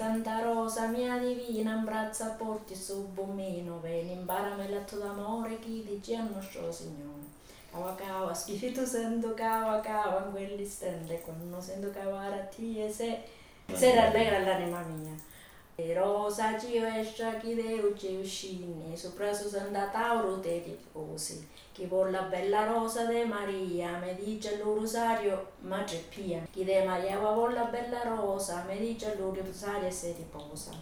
Santa Rosa mia divina, abbraccia porti su bomino, veni, imparami l'atto d'amore, chi dici a nostro Signore. Cava cava, Spirito Santo, cava cava, in quell'istante, quando sento cavare a te se, se rallegra l'anima mia. Rosa ci esce, chi deu ci uscini, sopra su Santa Tauro te riposi. Chi vuole la bella rosa de Maria, mi dice il rosario, Madre Pia. Chi de Maria vuole la bella rosa, mi dice il rosario e si riposa.